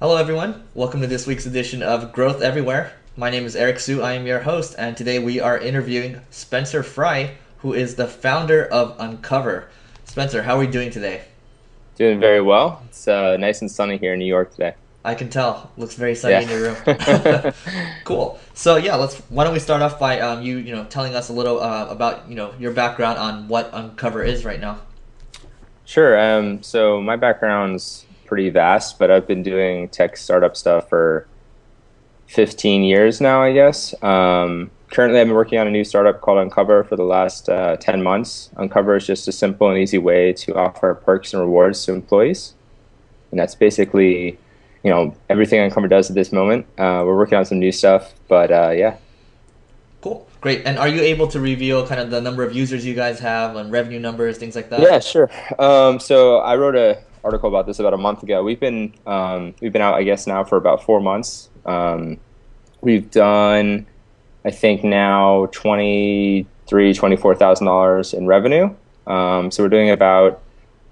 Hello, everyone. Welcome to this week's edition of Growth Everywhere. My name is Eric Siu. I am your host, and today we are interviewing Spencer Fry, who is the founder of Uncover. Spencer, how are we doing today? Doing very well. It's uh, nice and sunny here in New York today. I can tell. Looks very sunny yeah. in your room. cool. So yeah, let's. Why don't we start off by um, you, you know, telling us a little uh, about you know your background on what Uncover is right now. Sure. Um, so my background's pretty vast, but I've been doing tech startup stuff for 15 years now, I guess. Um, currently, I've been working on a new startup called Uncover for the last uh, 10 months. Uncover is just a simple and easy way to offer perks and rewards to employees. And that's basically, you know, everything Uncover does at this moment. Uh, we're working on some new stuff, but uh, yeah. Cool, great. And are you able to reveal kind of the number of users you guys have and revenue numbers, things like that? Yeah, sure. Um, so I wrote a article about this about a month ago. We've been um, we've been out, I guess, now for about four months. Um, we've done, I think now twenty three, twenty four thousand dollars in revenue. Um, so we're doing about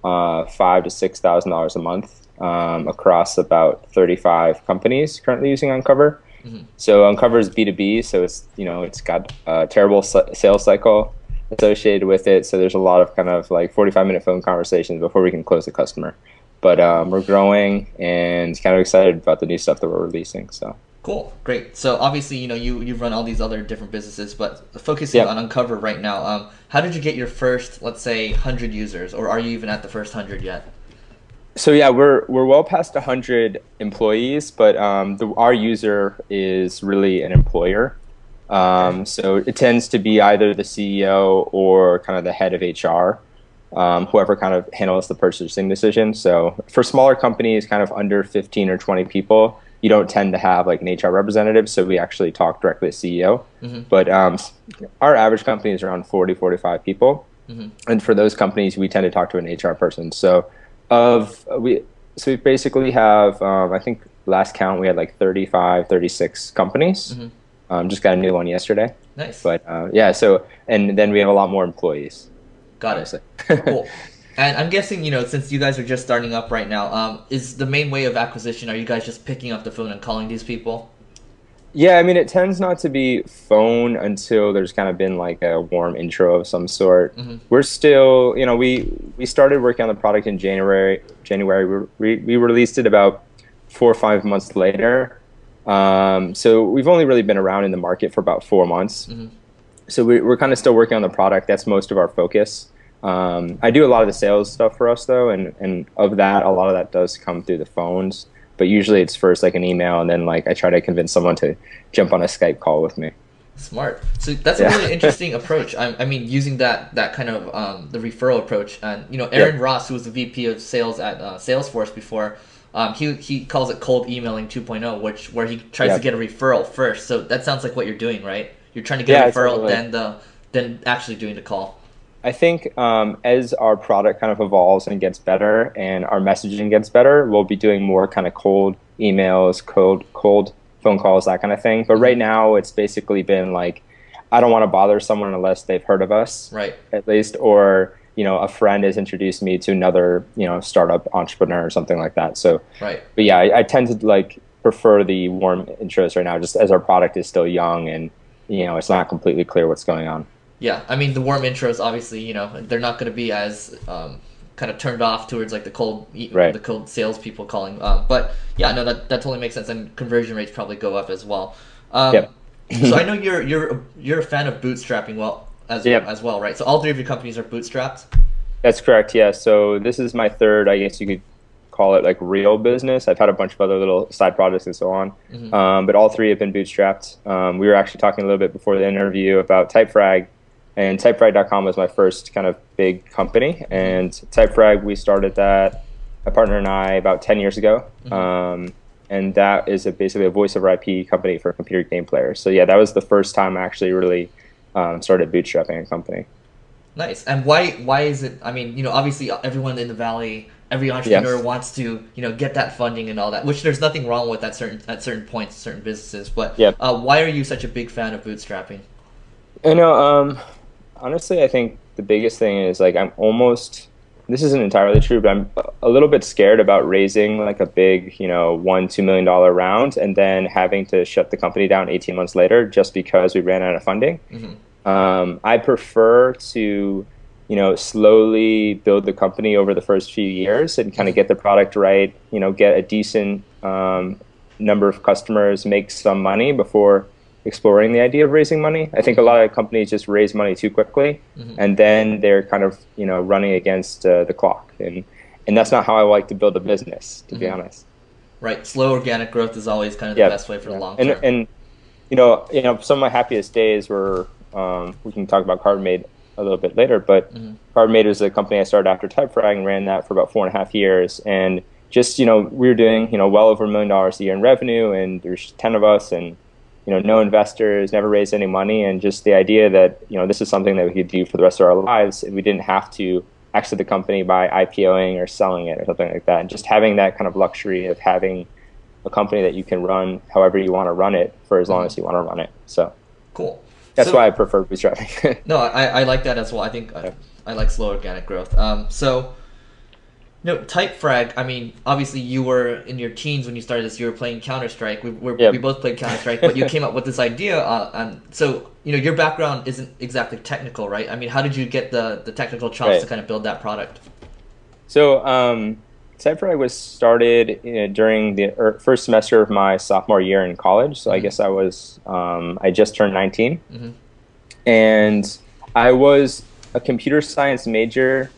uh, five to six thousand dollars a month um, across about thirty five companies currently using Uncover. Mm-hmm. So Uncover is B two B, so it's you know it's got a terrible sales cycle associated with it. So there's a lot of kind of like 45 minute phone conversations before we can close the customer. But um, we're growing and kind of excited about the new stuff that we're releasing. So cool, great. So obviously, you know, you you run all these other different businesses, but focusing yep. on Uncover right now. Um, how did you get your first, let's say, hundred users, or are you even at the first hundred yet? So yeah, we're we're well past hundred employees, but um, the, our user is really an employer. Um, so it tends to be either the CEO or kind of the head of HR, um, whoever kind of handles the purchasing decision. So for smaller companies, kind of under 15 or 20 people, you don't tend to have like an HR representative. So we actually talk directly to CEO. Mm-hmm. But um, our average company is around 40, 45 people. Mm-hmm. And for those companies, we tend to talk to an HR person. So of we, so we basically have, um, I think last count, we had like 35, 36 companies. Mm-hmm um, just got a new one yesterday. Nice. But uh, yeah, so and then we have a lot more employees. Got it. cool. And I'm guessing, you know, since you guys are just starting up right now, um, is the main way of acquisition? Are you guys just picking up the phone and calling these people? Yeah, I mean, it tends not to be phone until there's kind of been like a warm intro of some sort. Mm-hmm. We're still, you know, we we started working on the product in January. January, we we released it about four or five months later. Um, so we've only really been around in the market for about four months. Mm-hmm. So we, are kind of still working on the product. That's most of our focus. Um, I do a lot of the sales stuff for us though, and and of that, a lot of that does come through the phones. But usually it's first like an email, and then like I try to convince someone to jump on a Skype call with me. Smart. So that's yeah. a really interesting approach. I, I, mean, using that that kind of um, the referral approach, and you know, Aaron. Ross, who was the VP of sales at uh, Salesforce before, um, he he calls it cold emailing 2.0, which where he tries to get a referral first. So that sounds like what you're doing, right? You're trying to get yeah, a referral, totally. then the then actually doing the call. I think um, as our product kind of evolves and gets better, and our messaging gets better, we'll be doing more kind of cold emails, cold cold phone calls, that kind of thing. But right now, it's basically been like, I don't want to bother someone unless they've heard of us, right? At least, or you know a friend has introduced me to another you know startup entrepreneur or something like that. So right. but yeah I, I, tend to like prefer the warm intros right now just as our product is still young and you know it's not completely clear what's going on. Yeah i mean the warm intros obviously you know they're not going to be as um, kind of turned off towards like the cold right. the cold salespeople calling um, but yeah no that, that totally makes sense and conversion rates probably go up as well. Um, yep. so i know you're you're you're a fan of bootstrapping. Well as yep. as well, right? So all three of your companies are bootstrapped. That's correct. Yeah. So this is my third, I guess you could call it like real business. I've had a bunch of other little side projects and so on, mm-hmm. um, but all three have been bootstrapped. Um, we were actually talking a little bit before the interview about Typefrag, and Typefrag.com was my first kind of big company. Mm-hmm. And Typefrag, we started that, my partner and I, about 10 years ago. Mm-hmm. Um, and that is a, basically a voice over IP company for computer game players. So yeah, that was the first time I actually really um, started bootstrapping a company. Nice. And why why is it? I mean, you know, obviously everyone in the valley, every entrepreneur yes. wants to you know get that funding and all that. Which there's nothing wrong with at certain at certain points, certain businesses. But yep. uh, why are you such a big fan of bootstrapping? You know, um, honestly, I think the biggest thing is like I'm almost this isn't entirely true, but I'm a little bit scared about raising like a big, you know, one two million dollar round and then having to shut the company down 18 months later just because we ran out of funding. Mm-hmm. Um, I prefer to, you know, slowly build the company over the first few years and kind of get the product right. You know, get a decent um, number of customers, make some money before exploring the idea of raising money. I think a lot of companies just raise money too quickly, mm-hmm. and then they're kind of you know running against uh, the clock, and and that's not how I like to build a business, to mm-hmm. be honest. Right, slow organic growth is always kind of the best way for yeah. the long term. And, and you know, you know, some of my happiest days were um, we can talk about Carbonmade a little bit later, but mm-hmm. Carbonmade was a company I started after Typefrag and ran that for about four and a half years, and just you know we were doing you know well over a million dollars a year in revenue, and there's ten of us, and you know, no investors, never raised any money, and just the idea that you know this is something that we could do for the rest of our lives, and we didn't have to exit the company by IPOing or selling it or something like that. And just having that kind of luxury of having a company that you can run however you want to run it for as long as you want to run it. So cool. That's so, why I prefer bootstrapping. no, I, I like that as well. I think I, I like slow organic growth. Um, so no, type Typefrag. I mean, obviously, you were in your teens when you started this. You were playing Counter Strike. We yep. we both played Counter Strike, but you came up with this idea. Uh, and so, you know, your background isn't exactly technical, right? I mean, how did you get the the technical chops right. to kind of build that product? So, um, Typefrag was started you know, during the er, first semester of my sophomore year in college. So, mm-hmm. I guess I was um, I just turned 19, mm-hmm. and I was a computer science major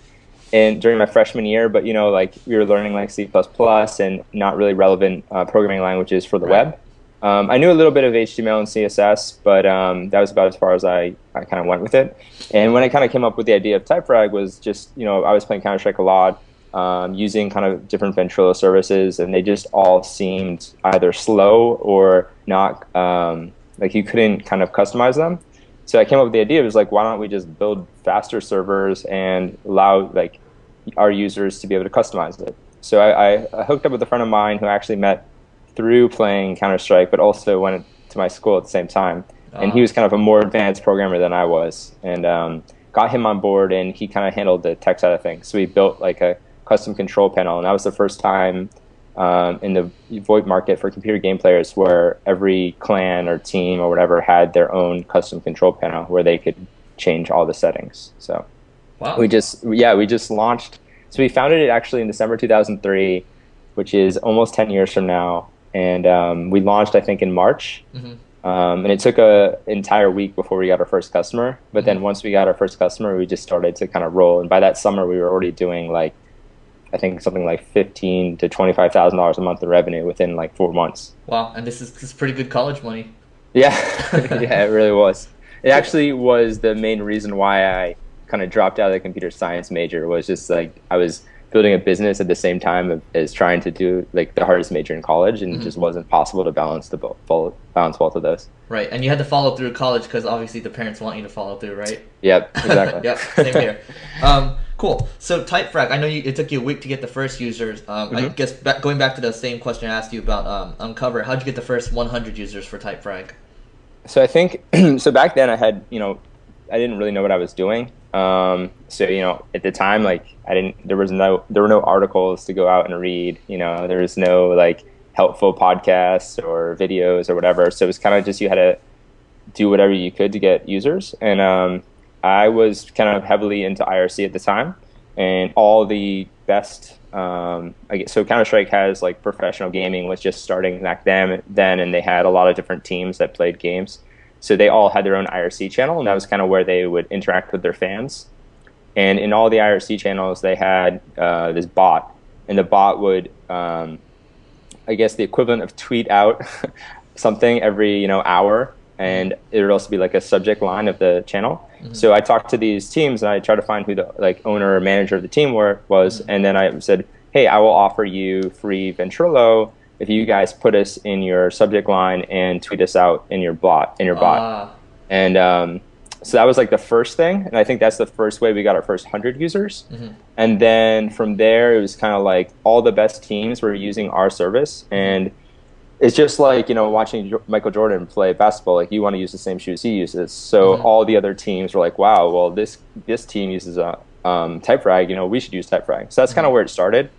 and during my freshman year, but you know, like we were learning like C++ and not really relevant uh, programming languages for the right. web. Um, I knew a little bit of HTML and CSS, but um, that was about as far as I, I kind of went with it. And when I kind of came up with the idea of Typefrag was just, you know, I was playing Counter-Strike a lot, um, using kind of different Ventrilo services, and they just all seemed either slow or not, um, like you couldn't kind of customize them. So I came up with the idea, it was like, why don't we just build faster servers and allow like our users to be able to customize it. So I, I, hooked up with a friend of mine who actually met through playing Counter Strike, but also went to my school at the same time. And he ah. was kind of a more advanced programmer than I was, and um, got him on board, and he kind of handled the tech side of things. So we built like a custom control panel, and that was the first time um, in the VoIP market for computer game players where every clan or team or whatever had their own custom control panel where they could change all the settings. So Wow. We just yeah we just launched. So we founded it actually in December 2003, which is almost 10 years from now, and um, we launched I think in March. Mm-hmm. Um, and it took a entire week before we got our first customer. But mm-hmm. then once we got our first customer, we just started to kind of roll. And by that summer, we were already doing like, I think something like fifteen to twenty five thousand dollars a month of revenue within like four months. Wow! And this is, this is pretty good college money. Yeah, yeah, it really was. It actually was the main reason why I kind of dropped out of the computer science major was just like I was building a business at the same time as trying to do like the hardest major in college, and mm-hmm. it just wasn't possible to balance the both balance both of those. Right, and you had to follow through college because obviously the parents want you to follow through, right? Yep, exactly. yep, same here. Um, cool. So Typefrag, I know you, it took you a week to get the first users. Um, mm-hmm. I guess back, going back to the same question I asked you about um, Uncover, how'd you get the first 100 users for Typefrag? So I think so back then I had you know I didn't really know what I was doing. Um, so you know, at the time, like I didn't, there was no, there were no articles to go out and read. You know, there was no like helpful podcasts or videos or whatever. So it was kind of just you had to do whatever you could to get users. And um, I was kind of heavily into IRC at the time, and all the best. Um, guess, so Counter Strike has like professional gaming was just starting back then, then, and they had a lot of different teams that played games. So they all had their own IRC channel, and that was kind of where they would interact with their fans. And in all the IRC channels, they had uh, this bot, and the bot would, um, I guess, the equivalent of tweet out something every you know hour, and it would also be like a subject line of the channel. Mm-hmm. So I talked to these teams, and I tried to find who the like owner or manager of the team were was, mm-hmm. and then I said, "Hey, I will offer you free Ventrilo." If you guys put us in your subject line and tweet us out in your bot in your bot uh. and um, so that was like the first thing and i think that's the first way we got our first 100 users mm-hmm. and then from there it was kind of like all the best teams were using our service and it's just like you know watching michael jordan play basketball like you want to use the same shoes he uses so mm-hmm. all the other teams were like wow well this this team uses a um, Typefrag, you know, we should use Typefrag. So that's kind of where it started.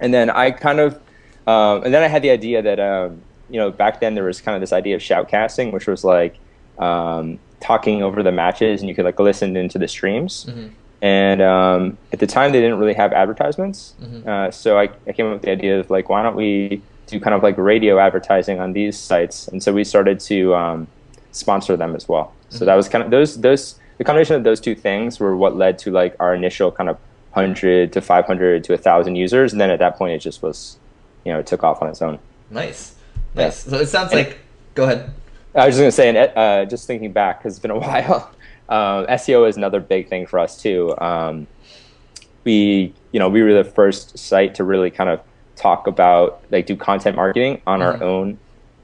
And then I kind of, um, and then I had the idea that, um, you know, back then there was kind of this idea of shoutcasting, which was like um, talking over the matches and you could like listen into the streams. Mm-hmm. And um, at the time, they didn't really have advertisements. Mhm. Uh, so I, I came up with the idea of like, why don't we do kind of like radio advertising on these sites? And so we started to um, sponsor them as well. So that was kind of those those the combination of those two things were what led to like our initial kind of hundred to five hundred to a thousand users, and then at that point it just was, you know, it took off on its own. Nice, Yeah. nice. So it sounds And- like. Go ahead. I was just gonna say, and uh, just thinking back, because it's been a while. Um, SEO is another big thing for us too. Um, we, you know, we were the first site to really kind of talk about like do content marketing on Mhm. our own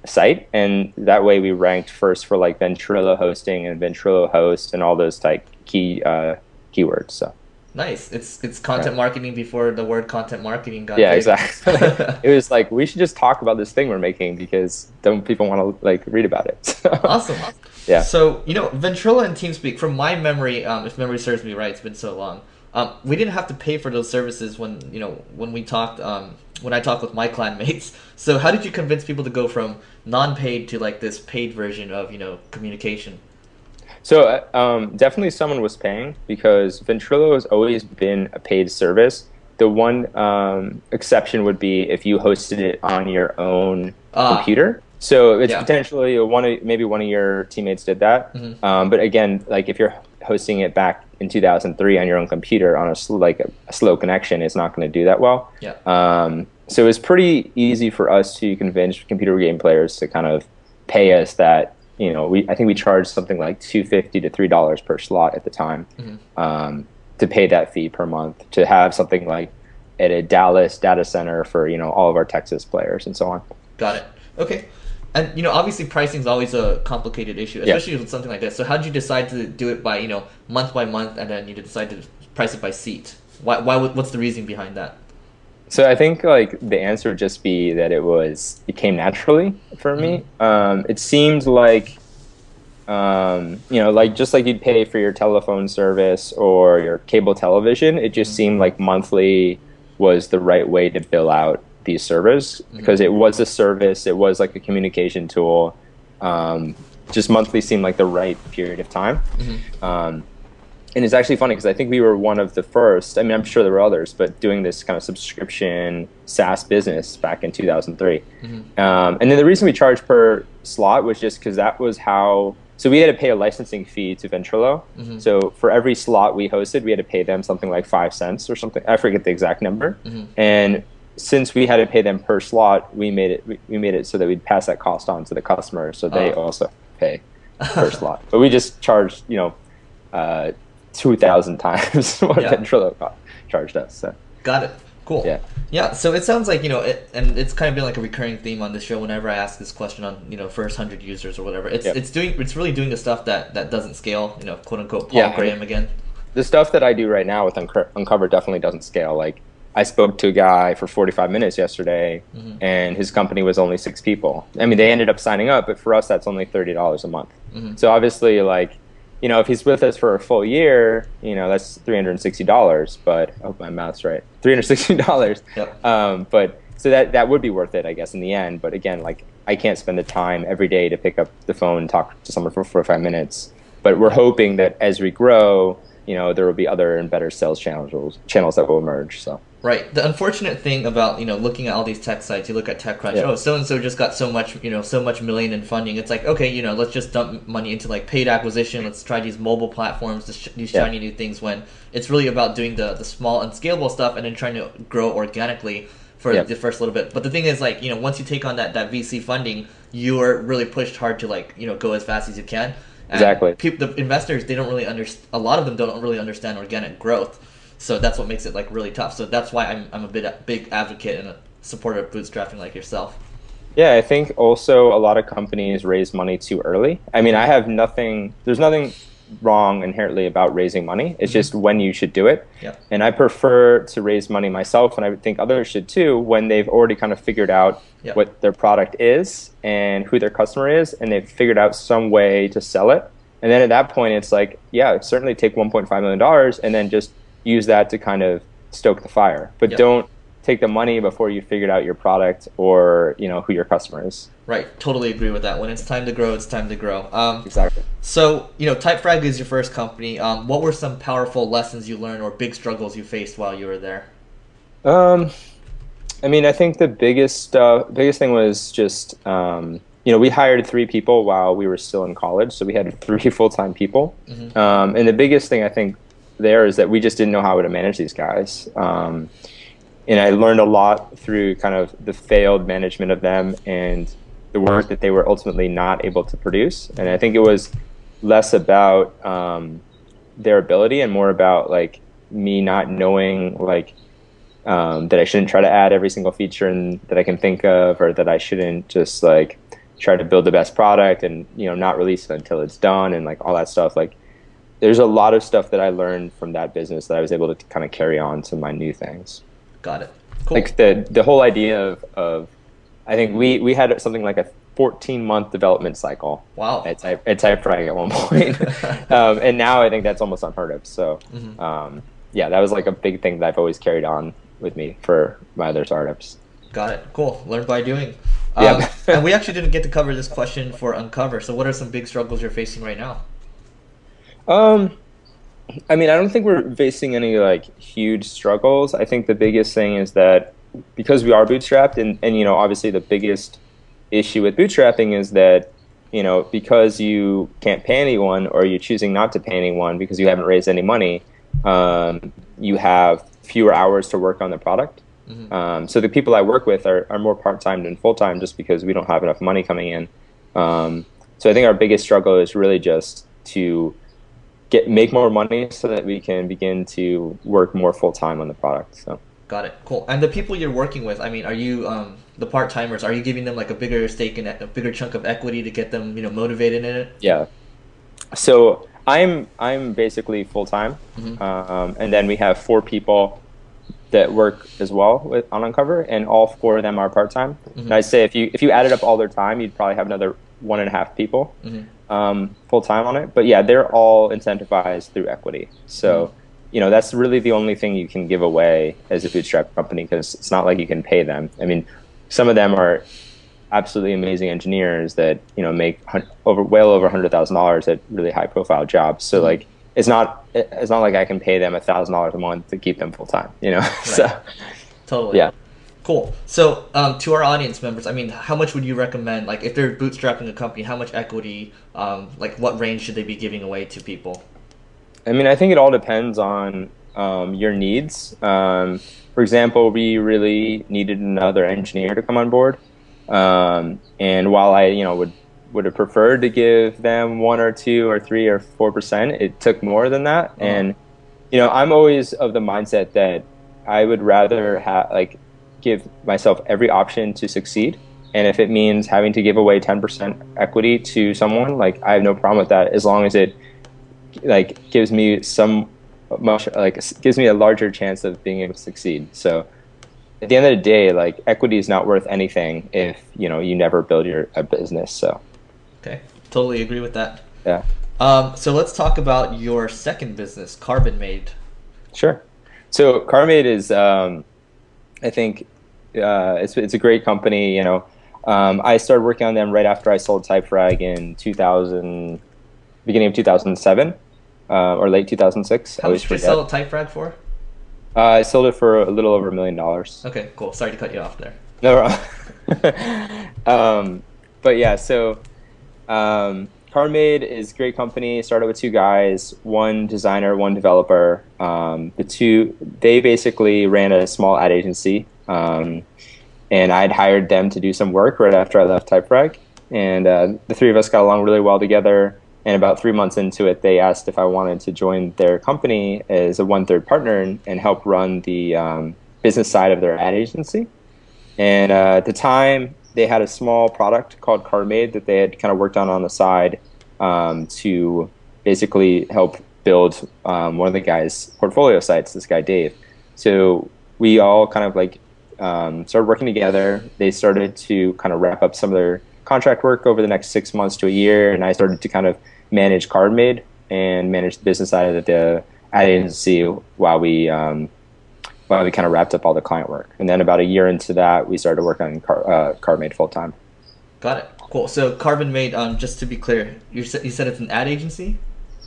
site, and that way we ranked first for like Ventrilo hosting and Ventrilo host and all those like key uh, keywords. So Nice. It's it's content Yeah. marketing before the word content marketing got. yeah, big. exactly. it was like we should just talk about this thing we're making because don't people want to like read about it? So, awesome. Yeah. So you know, Ventrilo and TeamSpeak, from my memory, um, if memory serves me right, it's been so long. Um, we didn't have to pay for those services when you know when we talked um, when I talked with my clan mates. So how did you convince people to go from non-paid to like this paid version of you know communication? So uh, um, definitely someone was paying because Ventrilo has always been a paid service. The one um, exception would be if you hosted it on your own Ah. computer. So it's Yeah. potentially one of, maybe one of your teammates did that. Mhm. Um, but again, like if you're hosting it back in 2003 on your own computer on a sl- like a, a slow connection, it's not going to do that well. Yeah. Um, so it's pretty easy for us to convince computer game players to kind of pay us that. You know, we I think we charged something like two fifty to three dollars per slot at the time Mhm. um, to pay that fee per month to have something like at a Dallas data center for you know all of our Texas players and so on. Got it. Okay. And you know, obviously, pricing is always a complicated issue, Yeah. especially with something like this. So, how did you decide to do it by you know month by month, and then you decide to price it by seat? Why? Why? What's the reason behind that? So I think like the answer would just be that it was it came naturally for me. Um, it seemed like um, you know like just like you'd pay for your telephone service or your cable television. It just seemed like monthly was the right way to bill out these servers because it was a service. It was like a communication tool. Um, just monthly seemed like the right period of time. Mhm. And it's actually funny because I think we were one of the first. I mean, I'm sure there were others, but doing this kind of subscription SaaS business back in 2003. Mhm. Um, and then the reason we charged per slot was just because that was how. So we had to pay a licensing fee to Ventrilo. Mhm. So for every slot we hosted, we had to pay them something like five cents or something. I forget the exact number. Mhm. And since we had to pay them per slot, we made it. We, we made it so that we'd pass that cost on to the customer, so they Oh. also pay per slot. But we just charged, you know, uh, two thousand times what Yeah. Ventrilo co- charged us. So Got it. Cool. Yeah. Yeah. So it sounds like you know, it, and it's kind of been like a recurring theme on this show. Whenever I ask this question on you know first hundred users or whatever, it's Yep. it's doing it's really doing the stuff that that doesn't scale. You know, quote unquote Paul Yeah. Graham again. the stuff that I do right now with Unco- Uncover definitely doesn't scale. Like I spoke to a guy for 45 minutes yesterday, Mhm. and his company was only six people. I mean, they ended up signing up, but for us, that's only thirty dollars a month. Mhm. So obviously, like, you know, if he's with us for a full year, you know, that's three hundred and sixty dollars. But I hope my math's right, three hundred sixty dollars. Yep. Um, but so that that would be worth it, I guess, in the end. But again, like, I can't spend the time every day to pick up the phone and talk to someone for four or five minutes. But we're hoping that as we grow, you know, there will be other and better sales channels channels that will emerge. So Right. The unfortunate thing about you know looking at all these tech sites, you look at TechCrunch. Yeah. Oh, so and so just got so much you know so much million in funding. It's like okay, you know, let's just dump money into like paid acquisition. Let's try these mobile platforms, this these Yeah. shiny new things. When it's really about doing the the small unscalable stuff and then trying to grow organically for Yeah. the first little bit. But the thing is, like you know, once you take on that that VC funding, you are really pushed hard to like you know go as fast as you can. And Exactly. peop the investors they don't really understand. A lot of them don't really understand organic growth. So that's what makes it like really tough. So that's why I'm, I'm a bit big advocate and a supporter of bootstrapping like yourself. Yeah, I think also a lot of companies raise money too early. I mean, I have nothing, there's nothing wrong inherently about raising money. It's mm-hmm. just when you should do it. Yeah. And I prefer to raise money myself, and I think others should too, when they've already kind of figured out Yeah. what their product is and who their customer is, and they've figured out some way to sell it. And then at that point, it's like, yeah, certainly take $1.5 million and then just use that to kind of stoke the fire, but Yep. don't take the money before you figured out your product or you know who your customer is. Right, totally agree with that. When it's time to grow, it's time to grow. Um, Exactly. so you know, Typefrag is your first company. Um, what were some powerful lessons you learned or big struggles you faced while you were there? Um, I mean, I think the biggest uh, biggest thing was just um, you know we hired three people while we were still in college, so we had three full time people. Mhm. Um, and the biggest thing I think there is that we just didn't know how to manage these guys. Um, and I learned a lot through kind of the failed management of them and the work that they were ultimately not able to produce. And I think it was less about um, their ability and more about like me not knowing like um, that I shouldn't try to add every single feature and that I can think of, or that I shouldn't just like try to build the best product and you know not release it until it's done and like all that stuff. Like there's a lot of stuff that I learned from that business that I was able to kind of carry on to my new things. Got it. Cool. Like the the whole idea of, of I think we we had something like a 14 month development cycle wow. at type at Typefrag at one point, um, and now I think that's almost unheard of. So Mhm. um, yeah, that was like a big thing that I've always carried on with me for my other startups. Got it. Cool. Learn by doing. Yeah. Um, and we actually didn't get to cover this question for Uncover. So, what are some big struggles you're facing right now? Um, I mean, I don't think we're facing any like huge struggles. I think the biggest thing is that because we are bootstrapped, and, and you know, obviously the biggest issue with bootstrapping is that you know because you can't pay anyone or you're choosing not to pay anyone because you haven't raised any money, um, you have fewer hours to work on the product. Mhm. Um, so the people I work with are, are more part time than full time just because we don't have enough money coming in. Um, so I think our biggest struggle is really just to get make more money so that we can begin to work more full time on the product. So Got it. Cool. And the people you're working with, I mean, are you um, the part timers? Are you giving them like a bigger stake in a bigger chunk of equity to get them, you know, motivated in it? yeah. So I'm I'm basically full time, Mhm. um, and then we have four people that work as well with on Uncover, and all four of them are part time. And I'd say if you if you added up all their time, you'd probably have another one and a half people Mhm. Um, full time on it. But yeah, they're all incentivized through equity. So, you know, that's really the only thing you can give away as a bootstrap company because it's not like you can pay them. I mean, some of them are absolutely amazing engineers that you know make over well over hundred thousand dollars at really high profile jobs. So like. It's not. It's not like I can pay them a thousand dollars a month to keep them full time. You know. so Totally. yeah. Cool. So, um, to our audience members, I mean, how much would you recommend? Like, if they're bootstrapping a company, how much equity? Um, like, what range should they be giving away to people? I mean, I think it all depends on um, your needs. Um, for example, we really needed another engineer to come on board, um, and while I, you know, would would have preferred to give them one or two or three or four percent, it took more than that. Oh. And you know, I'm always of the mindset that I would rather have like give myself every option to succeed. And if it means having to give away 10% equity to someone, like I have no problem with that as long as it like gives me some much like gives me a larger chance of being able to succeed. So at the end of the day, like equity is not worth anything if you know you never build your a business. So Okay, totally agree with that. yeah, Um, so let's talk about your second business, Carbonmade. sure. So Carbonmade is, um, I think, uh, it's it's a great company. You know, um, I started working on them right after I sold Typefrag in 2000, beginning of 2007. Uh, or late 2006. I How much did you sell Typefrag for? Uh, I sold it for a little over a million dollars. Okay, cool. Sorry to cut you off there. No, um, but yeah, so um, Carbonmade is a great company. Started with two guys, one designer, one developer. Um, the two, they basically ran a small ad agency, um, and I'd hired them to do some work right after I left Typefrag. And uh, the three of us got along really well together. And about three months into it, they asked if I wanted to join their company as a one-third partner and, and help run the um, business side of their ad agency. And uh, at the time, they had a small product called Carbonmade that they had kind of worked on on the side um, to basically help build um, one of the guys' portfolio sites. This guy Dave. So we all kind of like um, started working together. They started to kind of wrap up some of their contract work over the next six months to a year, and I started to kind of manage Carbonmade and manage the business side of the ad agency while we um, while we kind of wrapped up all the client work. And then about a year into that, we started working on Car- uh, Carbon full time. Got it. Cool. So Carbonmade, um, just to be clear, you said you said it's an ad agency.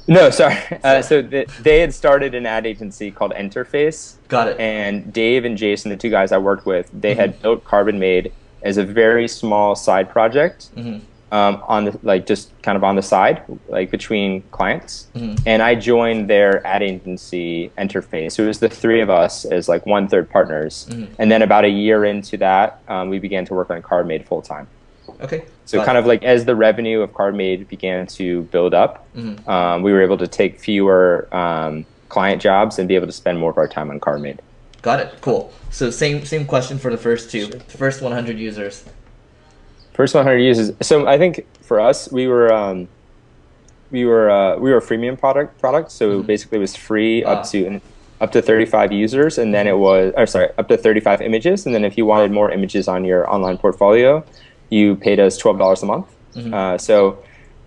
No, sorry. Uh, so the, they had started an ad agency called Interface. Got it. And Dave and Jason, the two guys I worked with, they mm-hmm. had built Carbonmade as a very small side project. Mm-hmm um, on the like just kind of on the side, like between clients. Mm-hmm. And I joined their ad agency Interface. So it was the three of us as like one third partners. Mm-hmm. And then about a year into that, um, we began to work on Carbonmade full time. Okay. So kind of like as the revenue of Carbonmade began to build up, mm-hmm. um, we were able to take fewer um, client jobs and be able to spend more of our time on Carbonmade. Got it. Cool. So same same question for the first two, the first 100 users. First 100 users. So I think for us, we were um, we were uh, we were a freemium product product. So mm-hmm. basically, it was free up to up to 35 users, and then it was or sorry, up to 35 images. And then if you wanted more images on your online portfolio, you paid us $12 a month. Mm-hmm. Uh, so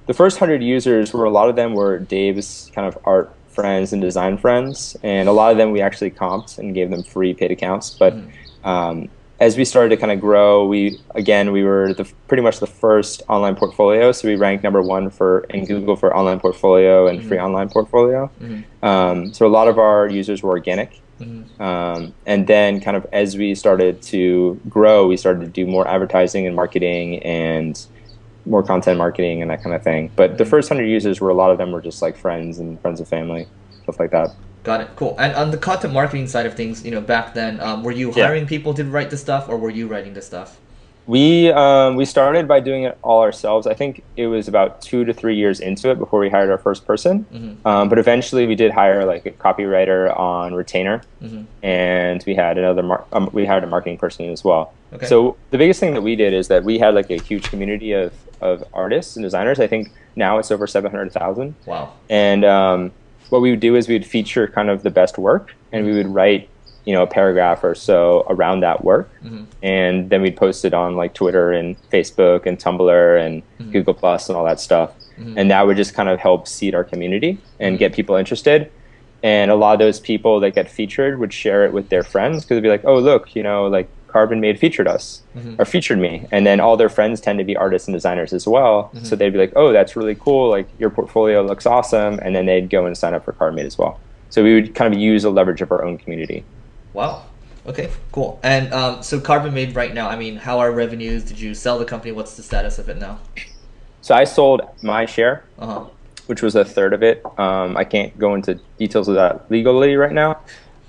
the first 100 users were a lot of them were Dave's kind of art friends and design friends, and a lot of them we actually comped and gave them free paid accounts. But mm-hmm. um, as we started to kind of grow, we again we were the, pretty much the first online portfolio, so we ranked number one for in Google for online portfolio and mm-hmm. free online portfolio. Mm-hmm. Um, so a lot of our users were organic, mm-hmm. um, and then kind of as we started to grow, we started to do more advertising and marketing and more content marketing and that kind of thing. But the first hundred users were a lot of them were just like friends and friends of family, stuff like that. Got it. Cool. And on the content marketing side of things, you know, back then, um, were you hiring yeah. people to write the stuff, or were you writing the stuff? We um, we started by doing it all ourselves. I think it was about two to three years into it before we hired our first person. Mm-hmm. Um, but eventually, we did hire like a copywriter on retainer, mm-hmm. and we had another mar- um, we hired a marketing person as well. Okay. So the biggest thing that we did is that we had like a huge community of of artists and designers. I think now it's over seven hundred thousand. Wow. And um, what we would do is we would feature kind of the best work and we would write you know a paragraph or so around that work mm-hmm. and then we'd post it on like twitter and facebook and tumblr and mm-hmm. google plus and all that stuff mm-hmm. and that would just kind of help seed our community and get people interested and a lot of those people that get featured would share it with their friends because they'd be like oh look you know like Carbonmade featured us mm-hmm. or featured me, and then all their friends tend to be artists and designers as well. Mm-hmm. So they'd be like, "Oh, that's really cool! Like your portfolio looks awesome," and then they'd go and sign up for Carbonmade as well. So we would kind of use a leverage of our own community. Wow. Okay, cool. And um, so Carbonmade right now, I mean, how are revenues? Did you sell the company? What's the status of it now? So I sold my share, uh-huh. which was a third of it. Um, I can't go into details of that legally right now,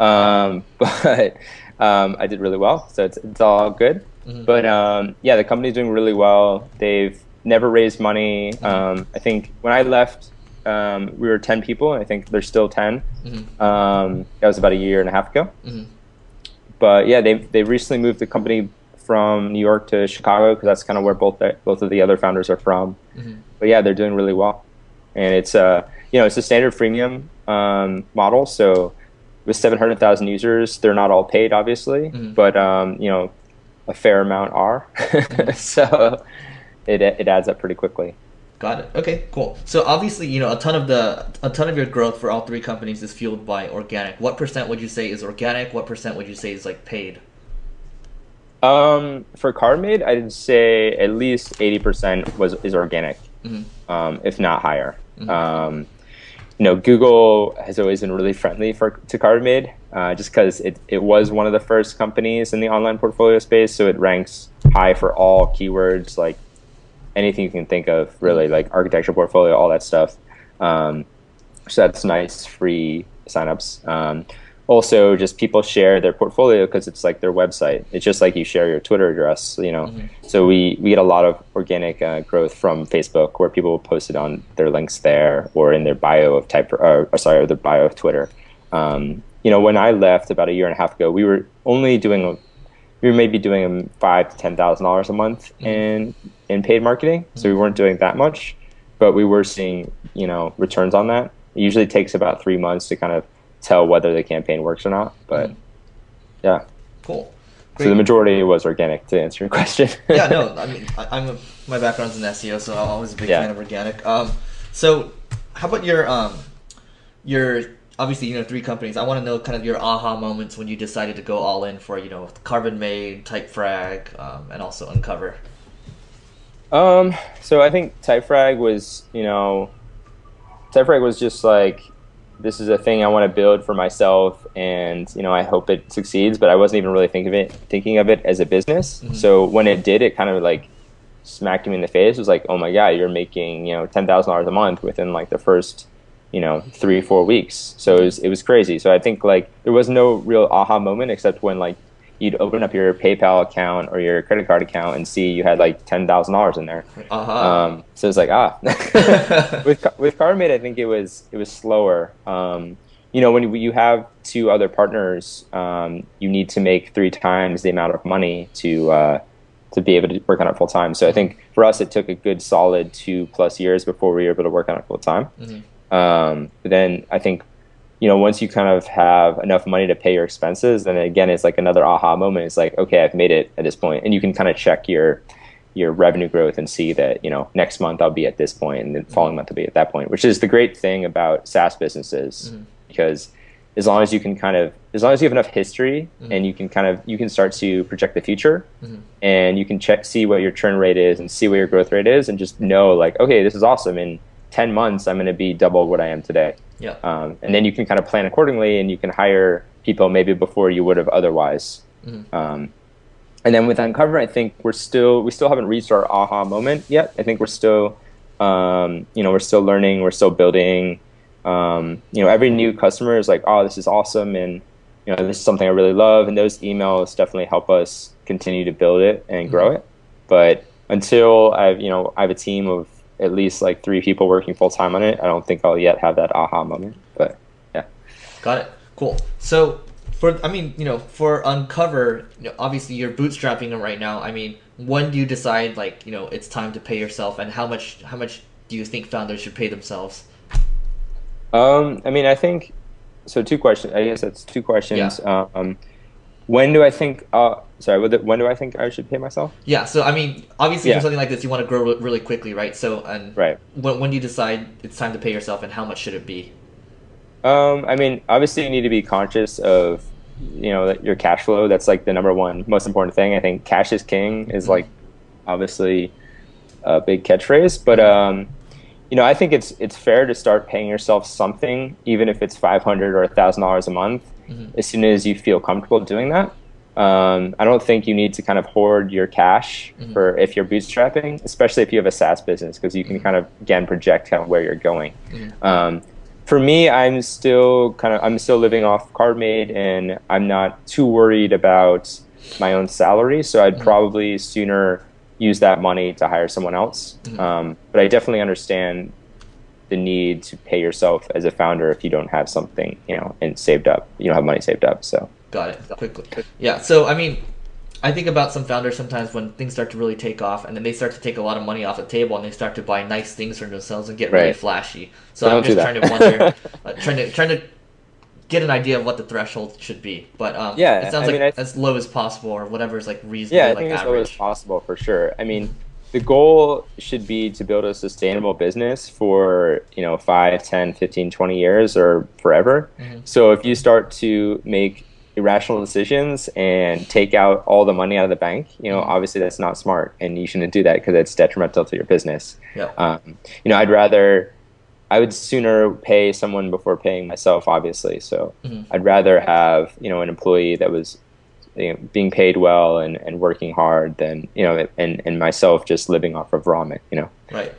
um, but um, I did really well, so it's, it's all good. Mm-hmm. But um, yeah, the company's doing really well. They've never raised money. Mm-hmm. Um, I think when I left, um, we were 10 people, and I think there's still 10. Mm-hmm. Um, that was about a year and a half ago. But yeah, they've, they recently moved the company from New York to Chicago because that's kind of where both the, both of the other founders are from. Mm-hmm. But yeah, they're doing really well, and it's uh you know it's a standard freemium um, model, so with 700,000 users, they're not all paid, obviously, mm-hmm. but um, you know, a fair amount are. Mm-hmm. so it it adds up pretty quickly. Got it. Okay, cool. So obviously, you know, a ton of the a ton of your growth for all three companies is fueled by organic. What percent would you say is organic? What percent would you say is like paid? Um, for Carbonmade, I'd say at least eighty percent was is organic, mm-hmm. um, if not higher. Mm-hmm. Um, you know, Google has always been really friendly for to Carbonmade, uh, just because it, it was one of the first companies in the online portfolio space, so it ranks high for all keywords, like anything you can think of, really, like architecture portfolio, all that stuff. Um, so that's nice, free signups. Um, also just people share their portfolio because it's like their website. It's just like you share your Twitter address, you know. Mm-hmm. So we, we get a lot of organic uh, growth from Facebook where people will post it on their links there or in their bio of type or, or sorry, or their bio of Twitter. Um, you know, when I left about a year and a half ago, we were only doing we were maybe doing five to ten thousand dollars a month mm-hmm. in in paid marketing. Mm-hmm. So we weren't doing that much, but we were seeing you know returns on that. It usually takes about three months to kind of tell whether the campaign works or not. But mm. yeah, cool. Great. So the majority was organic to answer your question. yeah, no, I mean, I, am my background's in SEO, so I'm always a big yeah. fan of organic. Um, so how about your um, your obviously you know three companies. I want to know kind of your aha moments when you decided to go all in for you know Carbonmade, Typefrag, um, and also Uncover. Um, so I think Typefrag was, you know, Typefrag was just like, this is a thing I want to build for myself, and you know, I hope it succeeds. But I wasn't even really thinking of it, thinking of it as a business. Mm-hmm. So when it did, it kind of like smacked me in the face. It was like, oh my god, you're making you know ten thousand dollars a month within like the first you know three four weeks. So it was it was crazy. So I think like there was no real aha moment except when like you'd open up your PayPal account or your credit card account and see you had like ten thousand dollars in there. Uh-huh. Um, so it's like ah, with with Carbonmade, I think it was it was slower. Um, you know, when you have two other partners, um, you need to make three times the amount of money to uh, to be able to work on it full time. So I think for us, it took a good solid two plus years before we were able to work on it full time. Mm-hmm. Um, but then I think you know, once you kind of have enough money to pay your expenses, then again, it's like another aha moment. It's like, okay, I've made it at this point, and you can kind of check your your revenue growth and see that you know next month I'll be at this point, and the mm-hmm. following month I'll be at that point. Which is the great thing about SaaS businesses, mm-hmm. because as long as you can kind of as long as you have enough history mm-hmm. and you can kind of you can start to project the future mm-hmm. and you can check see what your churn rate is and see what your growth rate is and just know like okay this is awesome in 10 months i'm going to be double what i am today yeah. Um, and then you can kind of plan accordingly and you can hire people maybe before you would have otherwise. Mm-hmm. Um, and then with Uncover, I think we're still, we still haven't reached our aha moment yet. I think we're still, um, you know, we're still learning, we're still building. Um, you know, every new customer is like, oh, this is awesome. And, you know, this is something I really love. And those emails definitely help us continue to build it and grow mm-hmm. it. But until I've, you know, I have a team of at least like three people working full time on it, I don't think I'll yet have that aha moment. But yeah. Got it. Cool. So for I mean, you know, for Uncover, you know, obviously you're bootstrapping them right now. I mean, when do you decide like, you know, it's time to pay yourself and how much how much do you think founders should pay themselves? Um, I mean, I think so two questions. I guess that's two questions. Yeah. Um, when do I think uh, sorry, when do I think I should pay myself? Yeah, so I mean, obviously, yeah. for something like this, you want to grow really quickly, right? So, and right. When, when do you decide it's time to pay yourself, and how much should it be? Um, I mean, obviously, you need to be conscious of, you know, your cash flow. That's like the number one most important thing. I think cash is king is mm-hmm. like, obviously, a big catchphrase. But mm-hmm. um, you know, I think it's it's fair to start paying yourself something, even if it's five hundred or thousand dollars a month, mm-hmm. as soon as you feel comfortable doing that. Um, I don't think you need to kind of hoard your cash mm-hmm. for if you're bootstrapping, especially if you have a SaaS business, because you can mm-hmm. kind of again project kind of where you're going. Mm-hmm. Um, for me, I'm still kind of I'm still living off Carbonmade, and I'm not too worried about my own salary. So I'd mm-hmm. probably sooner use that money to hire someone else. Mm-hmm. Um, but I definitely understand the need to pay yourself as a founder if you don't have something you know and saved up. You don't have money saved up, so. Got it. Quickly. Yeah. So I mean, I think about some founders sometimes when things start to really take off, and then they start to take a lot of money off the table, and they start to buy nice things for themselves and get right. really flashy. So Don't I'm just trying to wonder, uh, trying to trying to get an idea of what the threshold should be. But um, yeah, it sounds I like mean, as low as possible, or whatever is like reasonable. Yeah, I like think average. as low as possible for sure. I mean, the goal should be to build a sustainable business for you know 5 10 15 20 years or forever mm-hmm. so if you start to make irrational decisions and take out all the money out of the bank, you know, obviously that's not smart, and you shouldn't do that because it's detrimental to your business. Yeah. Um, you know, I'd rather, I would sooner pay someone before paying myself, obviously. So mm-hmm. I'd rather have you know an employee that was you know, being paid well and, and working hard than you know, and and myself just living off of ramen, you know. Right.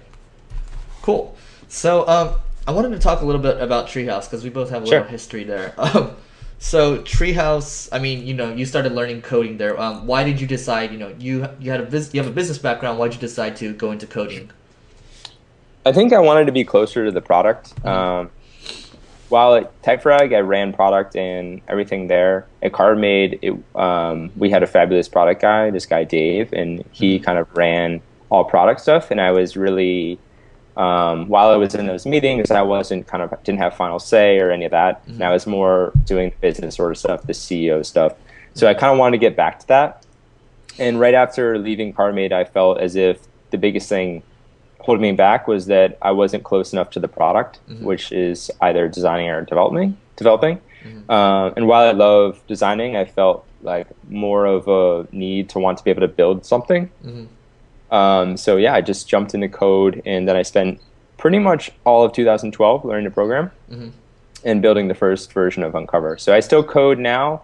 Cool. So um, I wanted to talk a little bit about Treehouse because we both have a sure. little history there. Um, so Treehouse, I mean, you know, you started learning coding there. Um, why did you decide? You know, you you had a vis- you have a business background. Why did you decide to go into coding? I think I wanted to be closer to the product. Mm-hmm. Um, while at Typefrag, I ran product and everything there. At Carbonmade, it, um, we had a fabulous product guy, this guy Dave, and he mm-hmm. kind of ran all product stuff. And I was really um, while I was in those meetings, I wasn't kind of didn't have final say or any of that. Mm-hmm. And I was more doing business sort of stuff, the CEO stuff. So I kind of wanted to get back to that. And right after leaving Carbonmade, I felt as if the biggest thing holding me back was that I wasn't close enough to the product, mm-hmm. which is either designing or developing. developing. Mm-hmm. Uh, and while I love designing, I felt like more of a need to want to be able to build something. Um, so yeah, I just jumped into code, and then I spent pretty much all of 2012 learning to program mm-hmm. and building the first version of Uncover. So I still code now,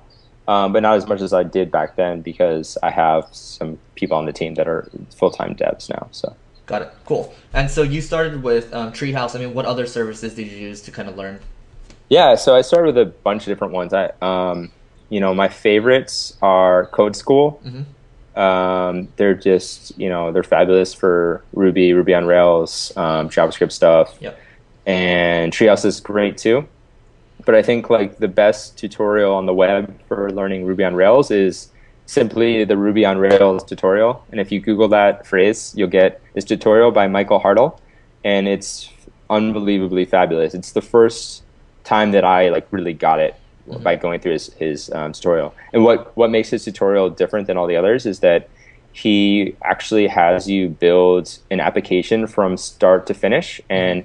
um, but not as much as I did back then because I have some people on the team that are full time devs now. So. Got it. Cool. And so you started with um, Treehouse. I mean, what other services did you use to kind of learn? Yeah, so I started with a bunch of different ones. I, um, you know, my favorites are Code School. Mm-hmm. Um, they're just, you know, they're fabulous for Ruby, Ruby on Rails, um, JavaScript stuff. Yep. And Treehouse is great too. But I think like the best tutorial on the web for learning Ruby on Rails is simply the Ruby on Rails tutorial. And if you Google that phrase, you'll get this tutorial by Michael Hartl, and it's unbelievably fabulous. It's the first time that I like really got it mm-hmm. by going through his, his um, tutorial. And what, what makes his tutorial different than all the others is that he actually has you build an application from start to finish and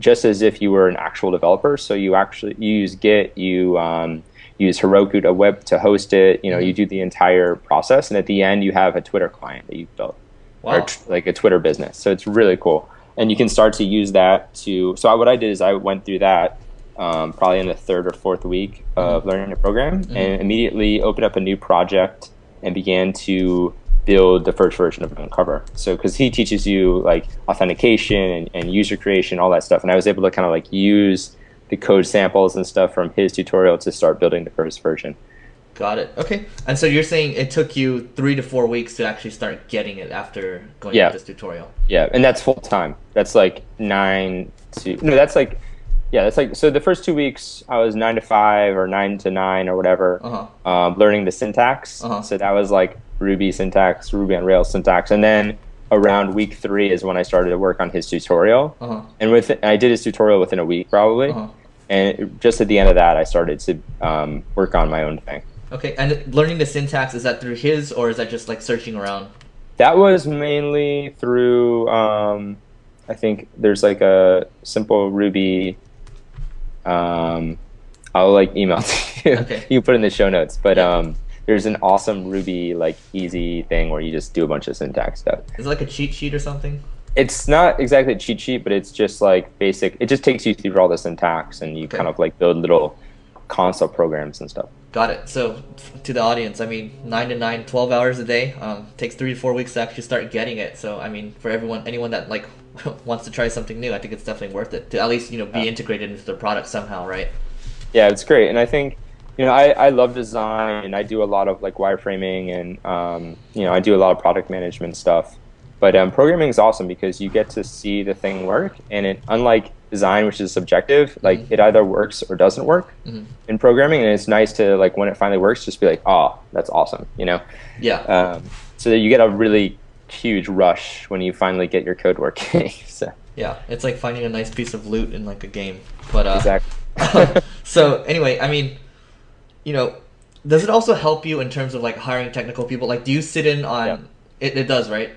just as if you were an actual developer. So you actually you use Git, you um, use Heroku to web to host it. You know, you do the entire process, and at the end, you have a Twitter client that you've built, wow. or like a Twitter business. So it's really cool, and you can start to use that to. So what I did is I went through that. Um, probably in the third or fourth week of mm-hmm. learning the program, mm-hmm. and immediately opened up a new project and began to build the first version of Uncover. So because he teaches you like authentication and, and, user creation, all that stuff, and I was able to kind of like use the code samples and stuff from his tutorial to start building the first version. Got it. Okay. And so you're saying it took you three to four weeks to actually start getting it after going yeah. through this tutorial. Yeah, and that's full time. That's like nine to no, that's like yeah, that's like so. The first two weeks I was nine to five or nine to nine or whatever, uh-huh. um, learning the syntax. Uh-huh. So that was like Ruby syntax, Ruby on Rails syntax, and then around week three is when I started to work on his tutorial. Uh-huh. And with I did his tutorial within a week probably. Uh-huh. And just at the end of that, I started to um, work on my own thing. Okay, and learning the syntax is that through his, or is that just like searching around? That was mainly through. Um, I think there's like a simple Ruby. Um, I'll like email to you. Okay. you put in the show notes, but yeah. um, there's an awesome Ruby like easy thing where you just do a bunch of syntax stuff. Is it like a cheat sheet or something? It's not exactly a cheat sheet, but it's just like basic. It just takes you through all the syntax, and you okay. kind of like build little console programs and stuff. Got it. So, to the audience, I mean, nine to nine, 12 hours a day. Um, takes three to four weeks to actually start getting it. So, I mean, for everyone, anyone that like wants to try something new, I think it's definitely worth it to at least you know be yeah. integrated into the product somehow, right? Yeah, it's great, and I think you know, I, I love design and I do a lot of like wireframing and, um, you know, I do a lot of product management stuff. But um, programming is awesome because you get to see the thing work. And it, unlike design, which is subjective, like mm-hmm. it either works or doesn't work mm-hmm. in programming. And it's nice to like when it finally works, just be like, oh, that's awesome, you know? Yeah. Um, so that you get a really huge rush when you finally get your code working. so. Yeah, it's like finding a nice piece of loot in like a game. But uh, exactly. so anyway, I mean, you know, does it also help you in terms of like hiring technical people? Like, do you sit in on yeah. it? It does, right?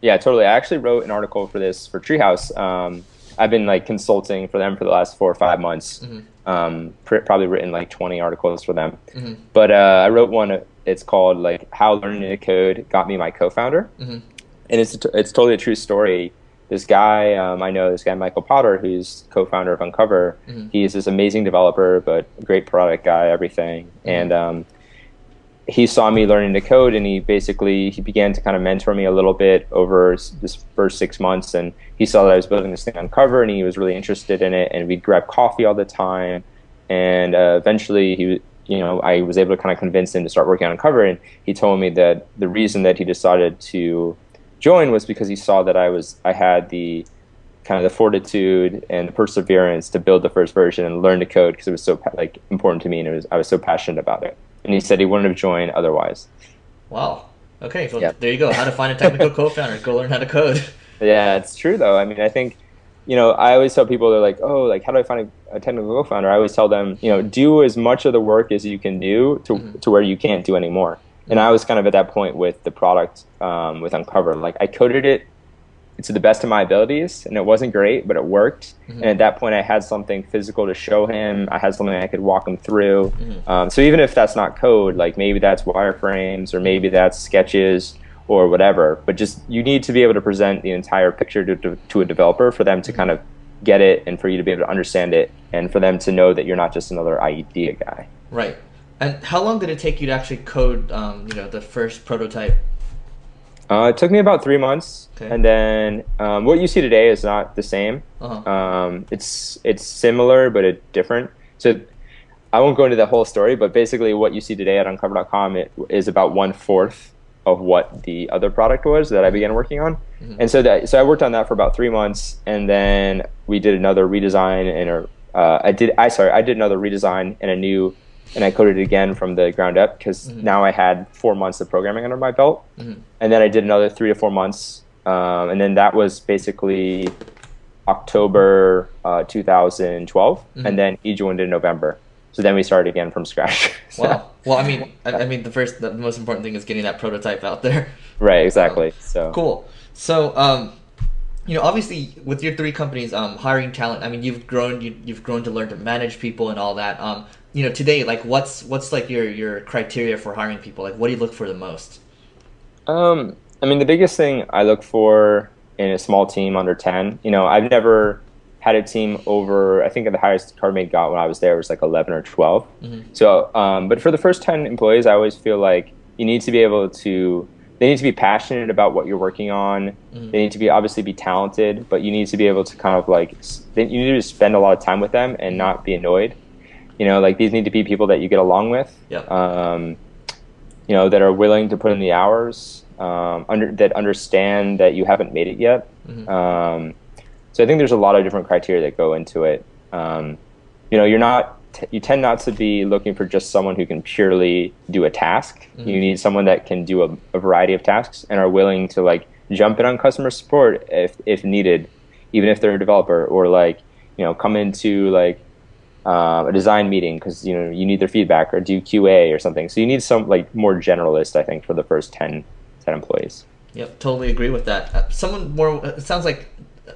Yeah, totally. I actually wrote an article for this for Treehouse. Um, I've been like consulting for them for the last four or five months. Mm-hmm. Um, pr- probably written like 20 articles for them. Mm-hmm. But uh, I wrote one. It's called like "How Learning to Code Got Me My Co-Founder," mm-hmm. and it's it's totally a true story this guy um, I know, this guy Michael Potter, who's co-founder of Uncover. Mm-hmm. He's this amazing developer, but great product guy, everything. Mm-hmm. And um, he saw me learning to code, and he basically he began to kind of mentor me a little bit over this first six months. And he saw that I was building this thing Uncover and he was really interested in it. And we'd grab coffee all the time. And uh, eventually, he you know, I was able to kind of convince him to start working on cover and he told me that the reason that he decided to join was because he saw that I was I had the kind of the fortitude and the perseverance to build the first version and learn to code because it was so like important to me and it was I was so passionate about it. And he said he wouldn't have joined otherwise. Wow. Okay, so yep. there you go. How to find a technical co-founder? Go learn how to code. Yeah, it's true though. I mean, I think you know, I always tell people they're like, "Oh, like how do I find a, a technical co-founder?" I always tell them, you know, do as much of the work as you can do to mm-hmm. to where you can't do anymore and I was kind of at that point with the product um, with Uncover. Like I coded it to the best of my abilities, and it wasn't great, but it worked. Mm-hmm. And at that point, I had something physical to show him. I had something I could walk him through. Mm-hmm. Um, so even if that's not code, like maybe that's wireframes or maybe that's sketches or whatever, but just you need to be able to present the entire picture to, to, to a developer for them to kind of get it and for you to be able to understand it and for them to know that you're not just another idea guy. Right. And how long did it take you to actually code, um, you know, the first prototype? Uh, it took me about three months, okay. and then um, what you see today is not the same. Uh-huh. Um, it's it's similar, but it's different. So I won't go into the whole story, but basically, what you see today at Uncover.com it is about one fourth of what the other product was that I began working on. Mm-hmm. And so that so I worked on that for about three months, and then we did another redesign and uh, I did I sorry I did another redesign and a new and I coded it again from the ground up because mm-hmm. now I had four months of programming under my belt, mm-hmm. and then I did another three to four months, um, and then that was basically October uh, 2012, mm-hmm. and then he joined in November. So then we started again from scratch. so. Wow. Well, I mean, I, I, mean, the first, the most important thing is getting that prototype out there. Right. Exactly. Um, so cool. So, um, you know, obviously, with your three companies, um, hiring talent. I mean, you've grown, you, have grown to learn to manage people and all that. Um, you know today like what's what's like your your criteria for hiring people? Like what do you look for the most? Um i mean the biggest thing i look for in a small team under 10 you know i've never had a team over i think the highest card Carbonmade got when i was there was like 11 or 12 mm-hmm. so um, but for the first 10 employees i always feel like you need to be able to they need to be passionate about what you're working on. Mm-hmm. they need to be obviously be talented but you need to be able to kind of like you need to spend a lot of time with them and not be annoyed you know, like these need to be people that you get along with. Yep. Um, you know, that are willing to put in the hours, um, under, that understand that you haven't made it yet. Mm-hmm. Um, so I think there's a lot of different criteria that go into it. Um, you know, you're not t- you tend not to be looking for just someone who can purely do a task. Mm-hmm. You need someone that can do a, a, variety of tasks and are willing to like jump in on customer support if if needed, even if they're a developer, or like you know come into like uh, a design meeting because you know you need their feedback or do QA or something. So you need some like more generalist, I think, for the first 10, 10 employees. Yep, totally agree with that. Uh, someone more. It sounds like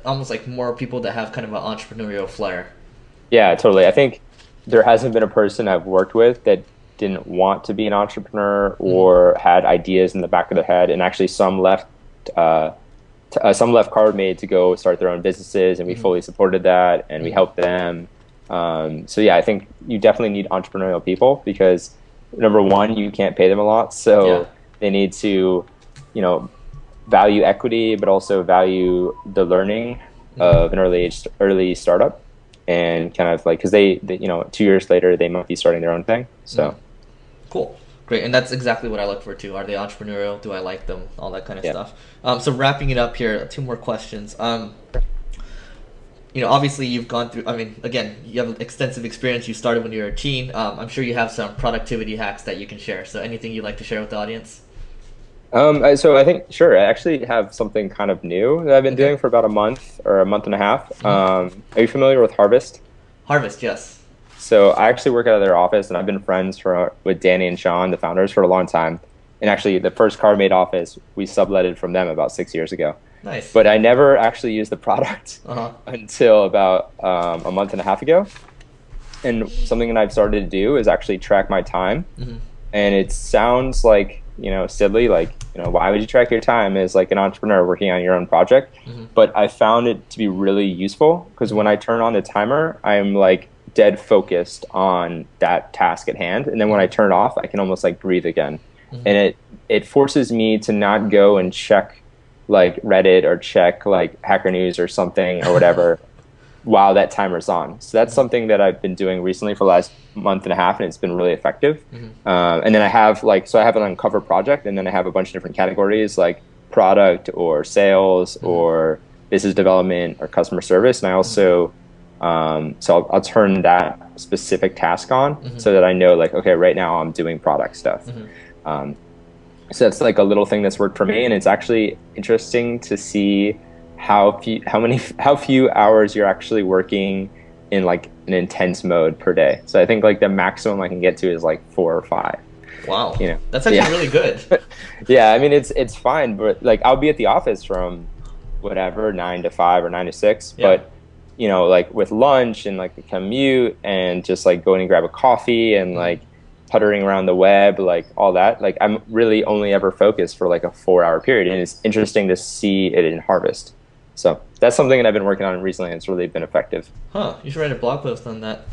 almost like more people that have kind of an entrepreneurial flair. Yeah, totally. I think there hasn't been a person I've worked with that didn't want to be an entrepreneur mm-hmm. or had ideas in the back of their head, and actually some left. Uh, uh, some left Carbonmade to go start their own businesses, and we mm-hmm. fully supported that, and we mm-hmm. helped them. Um, so yeah, I think you definitely need entrepreneurial people because number one, you can't pay them a lot, so yeah. they need to, you know, value equity, but also value the learning mm-hmm. of an early age, early startup, and kind of like because they, they, you know, two years later they might be starting their own thing. So, mm-hmm. cool. Great, and that's exactly what I look for too. Are they entrepreneurial? Do I like them? All that kind of yeah. stuff. Um, so wrapping it up here, two more questions. Um, you know, obviously you've gone through. I mean, again, you have extensive experience. You started when you were a teen. Um, I'm sure you have some productivity hacks that you can share. So, anything you'd like to share with the audience? Um, so I think sure. I actually have something kind of new that I've been okay. doing for about a month or a month and a half. Mm-hmm. Um, are you familiar with Harvest? Harvest, yes. So I actually work out of their office, and I've been friends for with Danny and Shawn, the founders, for a long time. And actually, the first Carbonmade office we subletted from them about six years ago. Nice. But I never actually used the product uh-huh. until about um, a month and a half ago. And something that I've started to do is actually track my time. Mm-hmm. And it sounds like, you know, silly, like, you know, why would you track your time as like an entrepreneur working on your own project? Mm-hmm. But I found it to be really useful because when I turn on the timer, I'm like dead focused on that task at hand. And then when I turn it off, I can almost like breathe again. Mm-hmm. And it, it forces me to not go and check like Reddit or check like Hacker News or something or whatever while that timer's on. So that's something that I've been doing recently for the last month and a half, and it's been really effective. Mm-hmm. Uh, and then I have like so I have an uncover project, and then I have a bunch of different categories like product or sales mm-hmm. or business development or customer service, and I also um, so I'll, I'll, turn that specific task on mm-hmm. so that I know like okay right now I'm doing product stuff. Mm-hmm. Um, so that's like a little thing that's worked for me, and it's actually interesting to see how few, how many, how few hours you're actually working in like an intense mode per day. So I think like the maximum I can get to is like four or five. Wow, you know, that's actually yeah. really good. yeah, I mean it's it's fine, but like I'll be at the office from whatever nine to five or nine to six. Yeah. But you know, like with lunch and like the commute and just like going and grab a coffee and mm-hmm. like puttering around the web, like all that, like I'm really only ever focused for like a four hour period. And it's interesting to see it in harvest. So that's something that I've been working on recently and it's really been effective. Huh? You should write a blog post on that.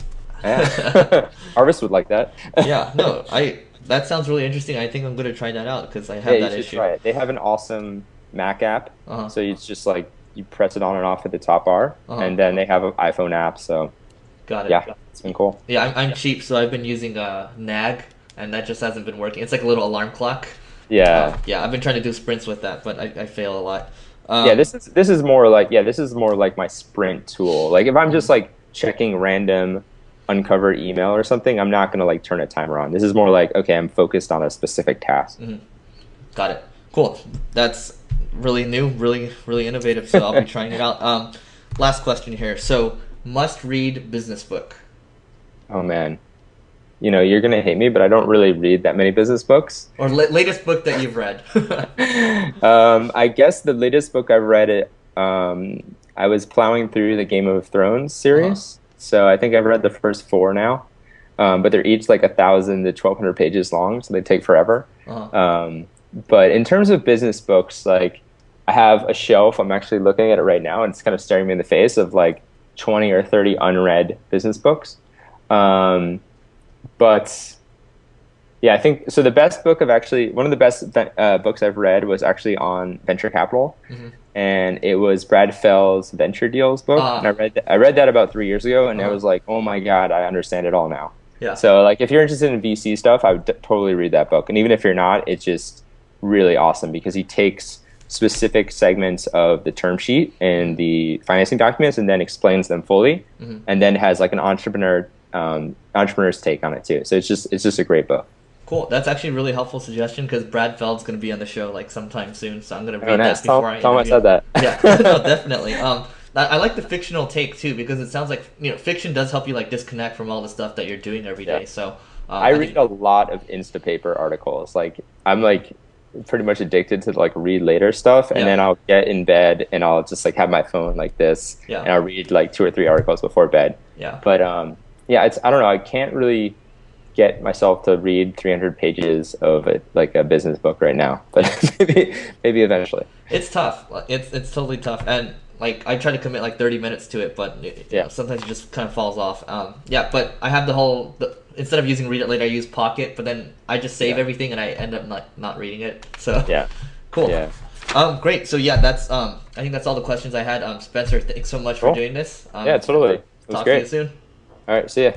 Yeah. harvest would like that. yeah. No, I. That sounds really interesting. I think I'm gonna try that out because I have yeah, that issue. try it. They have an awesome Mac app. Uh-huh. So it's just like you press it on and off at the top bar, Uh-huh. and then they have an iPhone app. So Got it. yeah, it's been cool. Yeah, I'm, I'm cheap, so I've been using uh, Nag, and that just hasn't been working. It's like a little alarm clock. Yeah, Uh, yeah, I've been trying to do sprints with that, but I, I fail a lot. Um, yeah. This is this is more like yeah, this is more like my sprint tool. Like if I'm just like checking random uncovered email or something, I'm not gonna like turn a timer on. This is more like okay, I'm focused on a specific task. Got it. Cool. That's really new, really, really innovative. So I'll be trying it out. Um, last question here. So, must read business book. Oh man, you know you're gonna hate me, but I don't really read that many business books. Or la- latest book that you've read. um, I guess the latest book I've read it. Um, I was plowing through the Game of Thrones series, so I think I've read the first four now. Um, but they're each like a thousand to twelve hundred pages long, so they take forever. uh-huh. Um, but in terms of business books, like I have a shelf. I'm actually looking at it right now, and it's kind of staring me in the face of like twenty or thirty unread business books. Um, but yeah, I think so. The best book of actually one of the best uh, books I've read was actually on venture capital, Mhm. and it was Brad Feld's Venture Deals book. Ah. and I read I read that about three years ago, and I Uh-huh. was like, oh my god, I understand it all now. Yeah. So like, if you're interested in VC stuff, I would t- totally read that book, and even if you're not, it's just really awesome because he takes specific segments of the term sheet and the financing documents and then explains them fully, Mhm. and then has like an entrepreneur um, entrepreneur's take on it too. So it's just it's just a great book. Cool. That's actually a really helpful suggestion because Brad Feld's going to be on the show like sometime soon, so I'm going to read Oh, nice. that before Tell, I him I said that. yeah, no, definitely. Um, I, I like the fictional take too because it sounds like you know fiction does help you like disconnect from all the stuff that you're doing every day. Yeah. So um, I think- read a lot of Instapaper articles. Like I'm like pretty much addicted to like read later stuff, and Yeah. then I'll get in bed and I'll just like have my phone like this, Yeah. and I'll read like two or three articles before bed. yeah, But um, yeah, it's I don't know. I can't really get myself to read 300 pages of it like a business book right now, but maybe maybe eventually. it's tough. It's it's totally tough, and like I try to commit like 30 minutes to it, but you Yeah. know, sometimes it just kind of falls off. Um, yeah, but I have the whole the, instead of using read it later, I use Pocket, but then I just save Yeah. everything and I end up not not reading it. So Yeah, cool. yeah. Um, great. So yeah, that's um, I think that's all the questions I had. Um, Spencer, thanks so much for doing this. Um, Yeah, totally. It was Talk to you great. soon. All right, see ya.